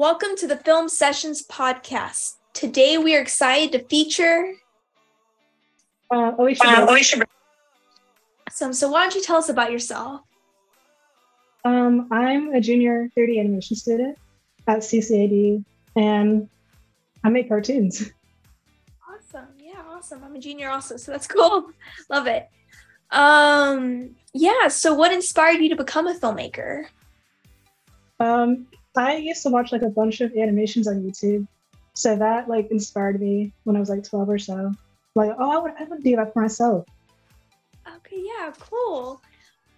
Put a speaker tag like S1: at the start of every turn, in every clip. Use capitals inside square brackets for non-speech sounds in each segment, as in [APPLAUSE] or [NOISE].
S1: Welcome to the Film Sessions podcast. Today we are excited to feature.
S2: Uh, Alycia.
S3: Uh, Alycia.
S1: Some, so why don't you tell us about yourself?
S2: Um, I'm a junior 3D animation student at CCAD, and I make cartoons.
S1: Awesome. Yeah, awesome. I'm a junior also, so that's [LAUGHS] cool. Love it. Um, yeah, so what inspired you to become a filmmaker?
S2: Um, I used to watch like a bunch of animations on YouTube, so that like inspired me when I was like 12 or so. Like, oh, I would, I would do that for myself.
S1: Okay, yeah, cool.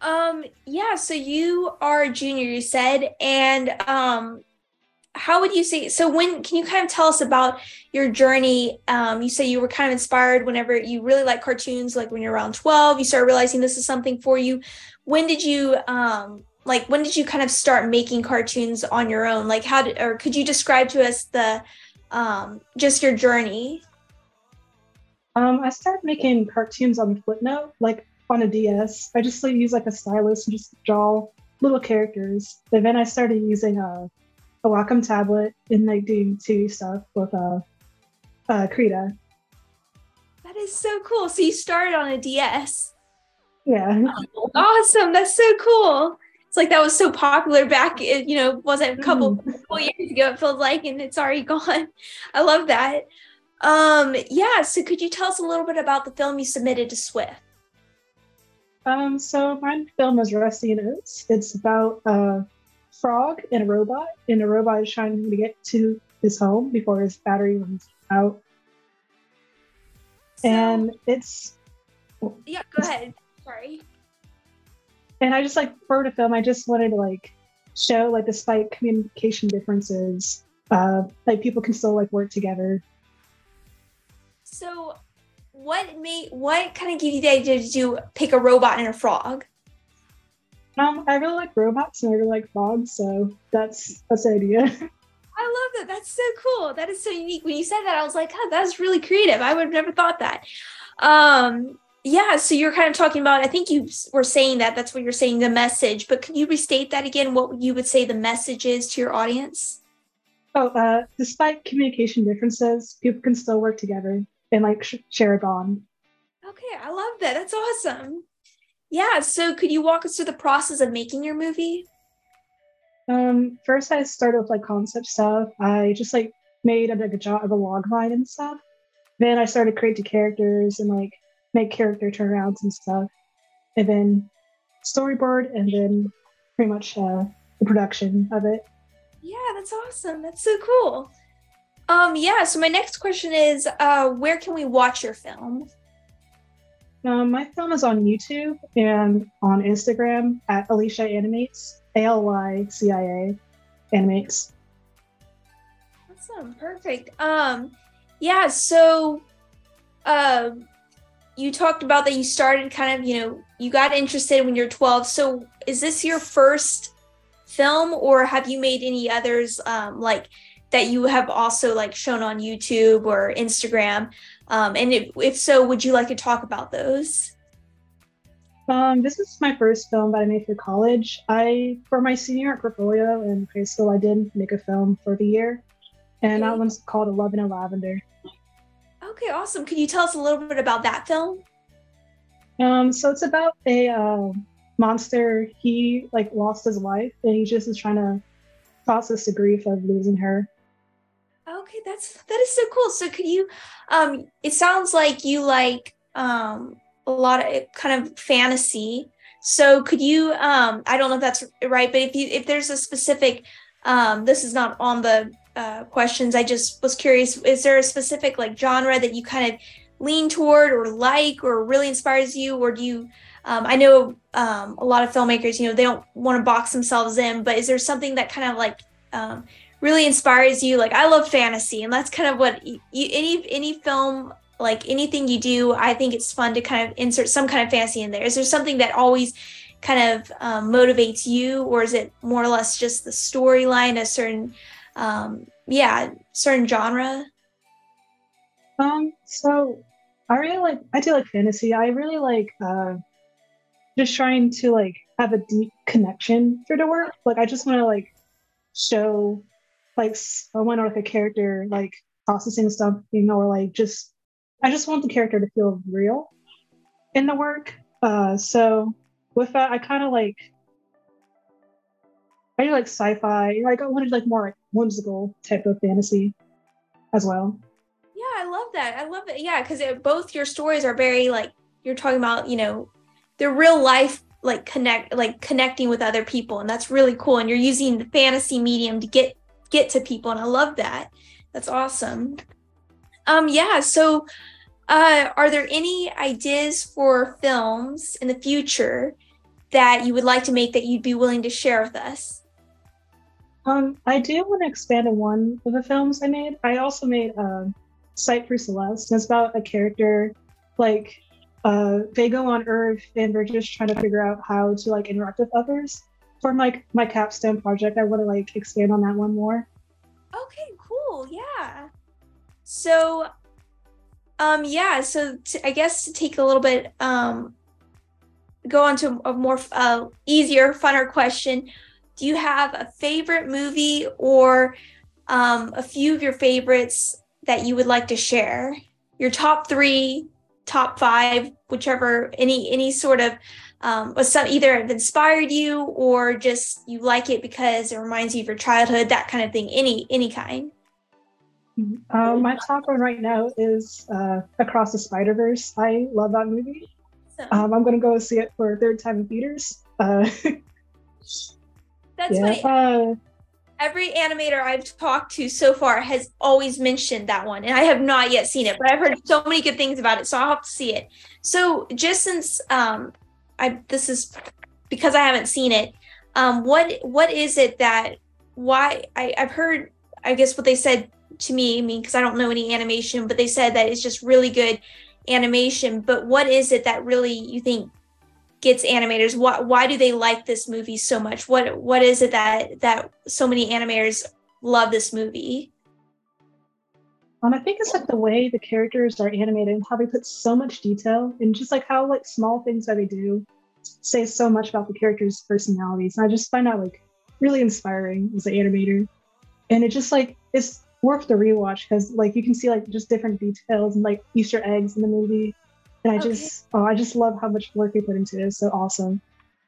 S1: Um, yeah, so you are a junior, you said, and um how would you say so when can you kind of tell us about your journey? Um, you say you were kind of inspired whenever you really like cartoons, like when you're around 12, you start realizing this is something for you. When did you um like when did you kind of start making cartoons on your own? Like how did or could you describe to us the um just your journey?
S2: Um, I started making cartoons on Flipnote, like on a DS. I just like use like a stylus and just draw little characters. And then I started using a, a Wacom tablet and like doing 2D stuff with uh, uh, Krita.
S1: That is so cool. So you started on a DS.
S2: Yeah.
S1: Awesome. That's so cool. It's like that was so popular back, it, you know, wasn't a couple, couple years ago, it feels like, and it's already [LAUGHS] gone. I love that. Um, yeah, so could you tell us a little bit about the film you submitted to SWIFF?
S2: Um, so my film is Rusty and Oats. It's about a frog and a robot, and a robot is trying to get to his home before his battery runs out.
S1: So-
S2: and it's
S1: yeah, go ahead. Sorry.
S2: And I just like for the film, I just wanted to like show like despite communication differences, uh, like people can still like work together.
S1: So what made what kind of gave you the idea to do pick a robot and a frog?
S2: Um, I really like robots and I really like frogs, so that's that's the idea. [LAUGHS]
S1: I love that. That's so cool. That is so unique. When you said that, I was like, oh, that's really creative. I would have never thought that. Um, yeah, so you're kind of talking about, I think you were saying that, that's what you're saying, the message, but can you restate that again? What you would say the message is to your audience?
S2: oh, uh, despite communication differences, people can still work together and like sh- share a bond.
S1: Okay, I love that. That's awesome. Yeah, so could you walk us through the process of making your movie?
S2: Um, first I started with like concept stuff. I just like made a, like a job of a log line and stuff. Then I started creating characters and like make character turnarounds and stuff. And then storyboard and then pretty much uh, the production of it.
S1: Yeah, that's awesome. That's so cool. Um, yeah, so my next question is uh where can we watch your film?
S2: Um, my film is on YouTube and on Instagram at Alycia Animates, A L Y C I A Animates.
S1: Awesome, perfect. Um, yeah, so uh, you talked about that you started kind of, you know, you got interested when you're 12. So is this your first film or have you made any others um like that you have also like shown on YouTube or Instagram? Um, and if, if so, would you like to talk about those?
S2: Um, this is my first film that I made for college. I, for my senior year portfolio in high school, I did make a film for the year, and that one's called Eleven in a Lavender.
S1: Okay, awesome. Can you tell us a little bit about that film?
S2: Um, so it's about a uh, monster. He like lost his wife, and he just is trying to process the grief of losing her.
S1: Okay, that's that is so cool. So could you um it sounds like you like um a lot of kind of fantasy. So could you um I don't know if that's right, but if you if there's a specific um this is not on the uh questions. I just was curious is there a specific like genre that you kind of lean toward or like or really inspires you? Or do you um, I know um, a lot of filmmakers, you know, they don't want to box themselves in, but is there something that kind of like um, really inspires you? Like i love fantasy and that's kind of what you, any any film like anything you do i think it's fun to kind of insert some kind of fantasy in there. Is there something that always kind of um, motivates you or is it more or less just the storyline a certain um yeah certain genre
S2: Um, so I really like I do like fantasy. I really like uh just trying to like have a deep connection through the work. Like I just want to like show like someone or like a character like processing something or like just I just want the character to feel real in the work. Uh, so with that, I kind of like I do like sci-fi. Like I wanted like more like whimsical type of fantasy as well.
S1: Yeah, I love that. I love it. Yeah, because both your stories are very like you're talking about. You know, they're real life like connect like connecting with other people, and that's really cool. And you're using the fantasy medium to get get to people, and I love that. That's awesome. Um, yeah. So, uh, are there any ideas for films in the future that you would like to make that you'd be willing to share with us?
S2: Um, I do want to expand on one of the films I made. I also made uh, Sight for Celeste. And it's about a character like uh, they go on Earth and they're just trying to figure out how to like interact with others. For my my capstone project, I want to like expand on that one more.
S1: Okay, cool. Yeah. So, um, yeah. So I guess to take a little bit, um, go on to a more uh, easier, funner question do you have a favorite movie or um, a few of your favorites that you would like to share? Your top three, top five, whichever, any any sort of um, was some either have inspired you or just you like it because it reminds you of your childhood, that kind of thing. Any any kind.
S2: Uh, my top one right now is uh, Across the Spider Verse. I love that movie. Um, I'm going to go see it for a third time in theaters. Uh, [LAUGHS]
S1: That's yeah. funny. Every animator I've talked to so far has always mentioned that one, and I have not yet seen it, but I've heard so many good things about it, so I'll have to see it. So, just since um, I this is because I haven't seen it, um, what what is it that why I, I've heard I guess what they said to me, I mean, because I don't know any animation, but they said that it's just really good animation. But what is it that really you think gets animators why, why do they like this movie so much what what is it that that so many animators love this movie
S2: um, I think it's like the way the characters are animated and how they put so much detail and just like how like small things that they do say so much about the characters' personalities. And I just find that like really inspiring as an animator. And it just like it's worth the rewatch because like you can see like just different details and like Easter eggs in the movie and I okay. just, oh, I just love how much work you put into it. It's so awesome.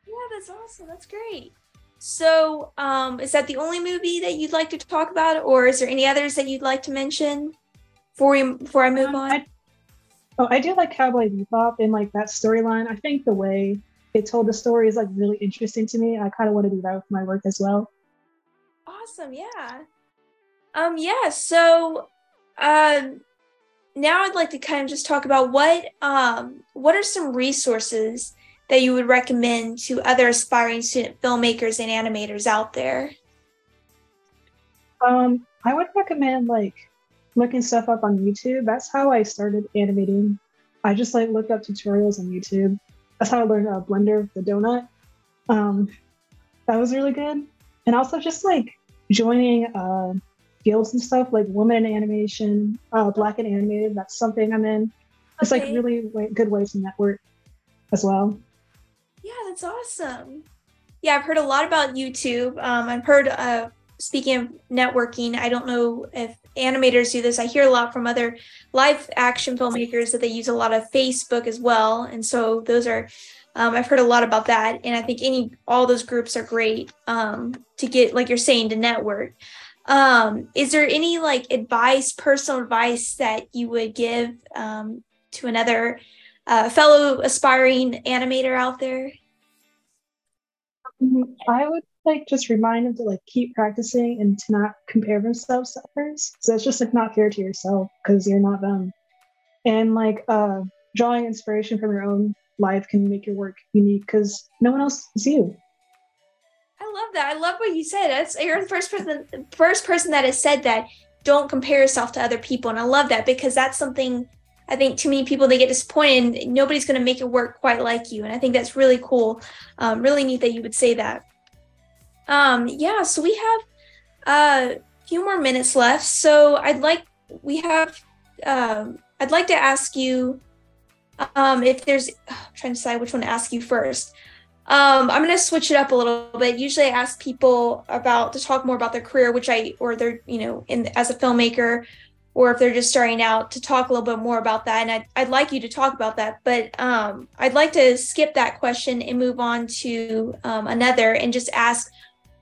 S1: Yeah, that's awesome. That's great. So, um, is that the only movie that you'd like to talk about, or is there any others that you'd like to mention before we before I move um, on? I,
S2: oh, I do like Cowboy Bebop and like that storyline. I think the way they told the story is like really interesting to me. I kind of want to do that with my work as well.
S1: Awesome. Yeah. Um. Yeah. So, um now I'd like to kind of just talk about what um, what are some resources that you would recommend to other aspiring student filmmakers and animators out there?
S2: Um, I would recommend like looking stuff up on YouTube. That's how I started animating. I just like looked up tutorials on YouTube. That's how I learned how blender the donut. Um, that was really good. And also just like joining uh, guilds and stuff, like women in animation, uh, black and animated. That's something I'm in. It's okay. like really way, good ways to network as well.
S1: Yeah, that's awesome. Yeah, I've heard a lot about YouTube. Um, I've heard, uh, speaking of networking, I don't know if animators do this. I hear a lot from other live action filmmakers that they use a lot of Facebook as well. And so those are, um, I've heard a lot about that. And I think any, all those groups are great um, to get, like you're saying, to network. Um, is there any like advice, personal advice that you would give um, to another uh, fellow aspiring animator out there?
S2: Mm-hmm. I would like just remind them to like keep practicing and to not compare themselves to others. So it's just like not fair to yourself because you're not them. And like uh, drawing inspiration from your own life can make your work unique because no one else is you.
S1: I love that. I love what you said. That's you're the first person first person that has said that don't compare yourself to other people. And I love that because that's something I think too many people they get disappointed nobody's going to make it work quite like you. And I think that's really cool. Um, really neat that you would say that. Um, yeah, so we have a few more minutes left. So I'd like we have um, I'd like to ask you um, if there's I'm trying to decide which one to ask you first. Um, I'm gonna switch it up a little bit. Usually, I ask people about to talk more about their career, which I or they're you know in as a filmmaker, or if they're just starting out, to talk a little bit more about that. And I'd, I'd like you to talk about that, but um, I'd like to skip that question and move on to um, another and just ask,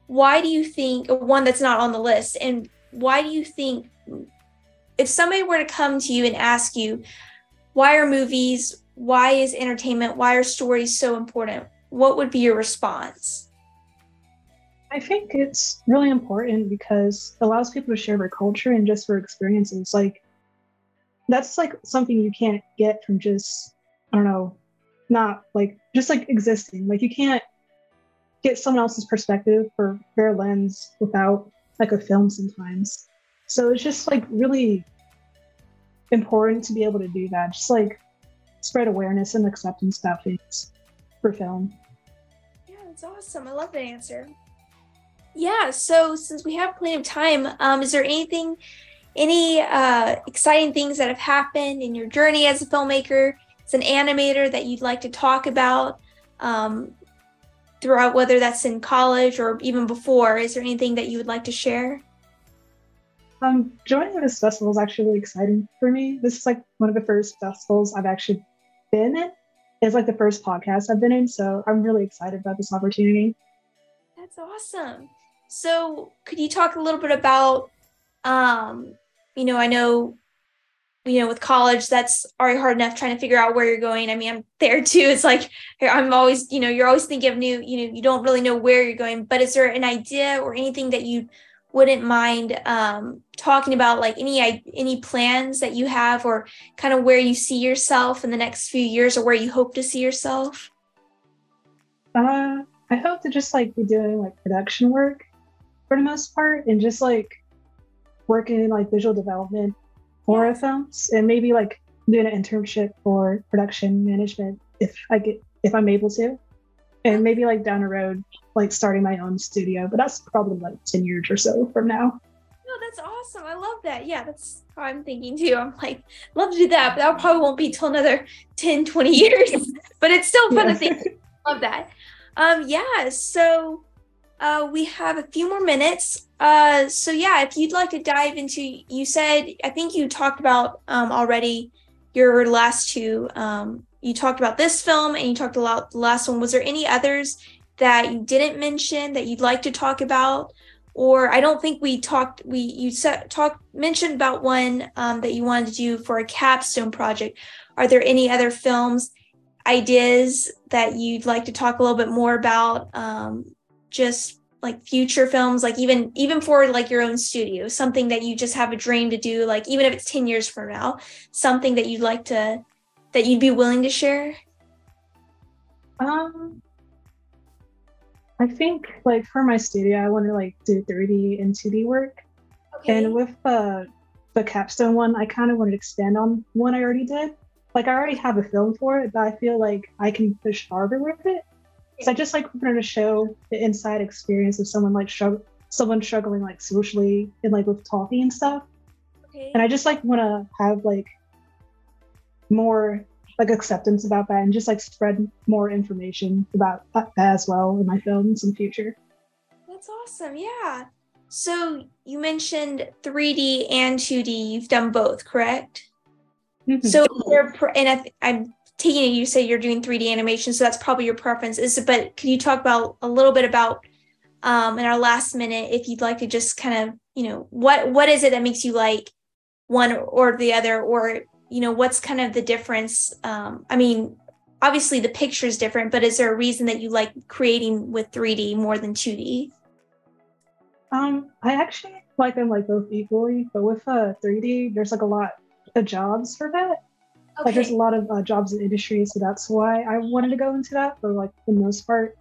S1: why do you think one that's not on the list, and why do you think if somebody were to come to you and ask you, why are movies, why is entertainment, why are stories so important? What would be your response?
S2: I think it's really important because it allows people to share their culture and just their experiences. Like that's like something you can't get from just I don't know, not like just like existing. Like you can't get someone else's perspective or their lens without like a film sometimes. So it's just like really important to be able to do that. Just like spread awareness and acceptance about things for film.
S1: Yeah, that's awesome. I love the answer. Yeah. So since we have plenty of time, um, is there anything, any uh, exciting things that have happened in your journey as a filmmaker, as an animator that you'd like to talk about um, throughout, whether that's in college or even before? Is there anything that you would like to share?
S2: Um, joining this festival is actually really exciting for me. This is like one of the first festivals I've actually been in it's like the first podcast I've been in, so I'm really excited about this opportunity.
S1: That's awesome. So, could you talk a little bit about, um, you know, I know, you know, with college, that's already hard enough trying to figure out where you're going. I mean, I'm there too. It's like I'm always, you know, you're always thinking of new, you know, you don't really know where you're going. But is there an idea or anything that you wouldn't mind um, talking about like any any plans that you have or kind of where you see yourself in the next few years or where you hope to see yourself
S2: uh i hope to just like be doing like production work for the most part and just like working in like visual development horror yeah. films and maybe like doing an internship for production management if i get if i'm able to and maybe like down the road like starting my own studio but that's probably like 10 years or so from now
S1: no that's awesome i love that yeah that's how i'm thinking too i'm like love to do that but that probably won't be till another 10 20 years [LAUGHS] but it's still fun yeah. to think love [LAUGHS] that um yeah so uh, we have a few more minutes. Uh, so yeah, if you'd like to dive into, you said I think you talked about um, already your last two um, you talked about this film and you talked about the last one. Was there any others that you didn't mention that you'd like to talk about? Or I don't think we talked. We you said talked mentioned about one um, that you wanted to do for a capstone project. Are there any other films ideas that you'd like to talk a little bit more about? Um, just like future films like even even for like your own studio something that you just have a dream to do like even if it's 10 years from now something that you'd like to that you'd be willing to share?
S2: Um, I think like for my studio, I want to like do 3D and 2D work. Okay. And with the the capstone one, I kind of wanted to expand on one I already did. Like I already have a film for it, but I feel like I can push farther with it. So I just like wanted to show the inside experience of someone like strugg- someone struggling like socially and like with talking and stuff. Okay. And I just like want to have like more like acceptance about that and just like spread more information about that as well in my films in the future.
S1: That's awesome. Yeah. So you mentioned 3D and 2D. You've done both, correct? Mm-hmm. So and I, I'm taking it you say you're doing 3D animation, so that's probably your preference. Is but can you talk about a little bit about um, in our last minute if you'd like to just kind of you know what what is it that makes you like one or the other or you know what's kind of the difference um, i mean obviously the picture is different but is there a reason that you like creating with 3d more than 2d
S2: um i actually like them like both equally but with uh 3d there's like a lot of jobs for that okay. like there's a lot of uh, jobs in industry so that's why i wanted to go into that for like the most part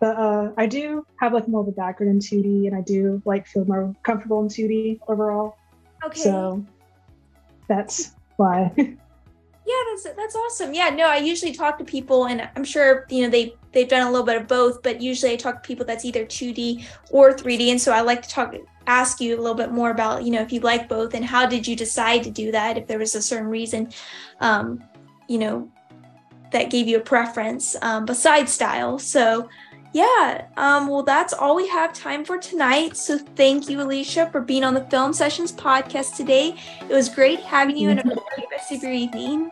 S2: but uh, I do have like more of a background in 2D, and I do like feel more comfortable in 2D overall. Okay. So that's why. [LAUGHS]
S1: yeah, that's that's awesome. Yeah, no, I usually talk to people, and I'm sure you know they they've done a little bit of both, but usually I talk to people that's either 2D or 3D, and so I like to talk ask you a little bit more about you know if you like both and how did you decide to do that if there was a certain reason um you know that gave you a preference um, besides style. So yeah, um, well, that's all we have time for tonight. So thank you, Alycia, for being on the Film Sessions podcast today. It was great having you, and a of evening.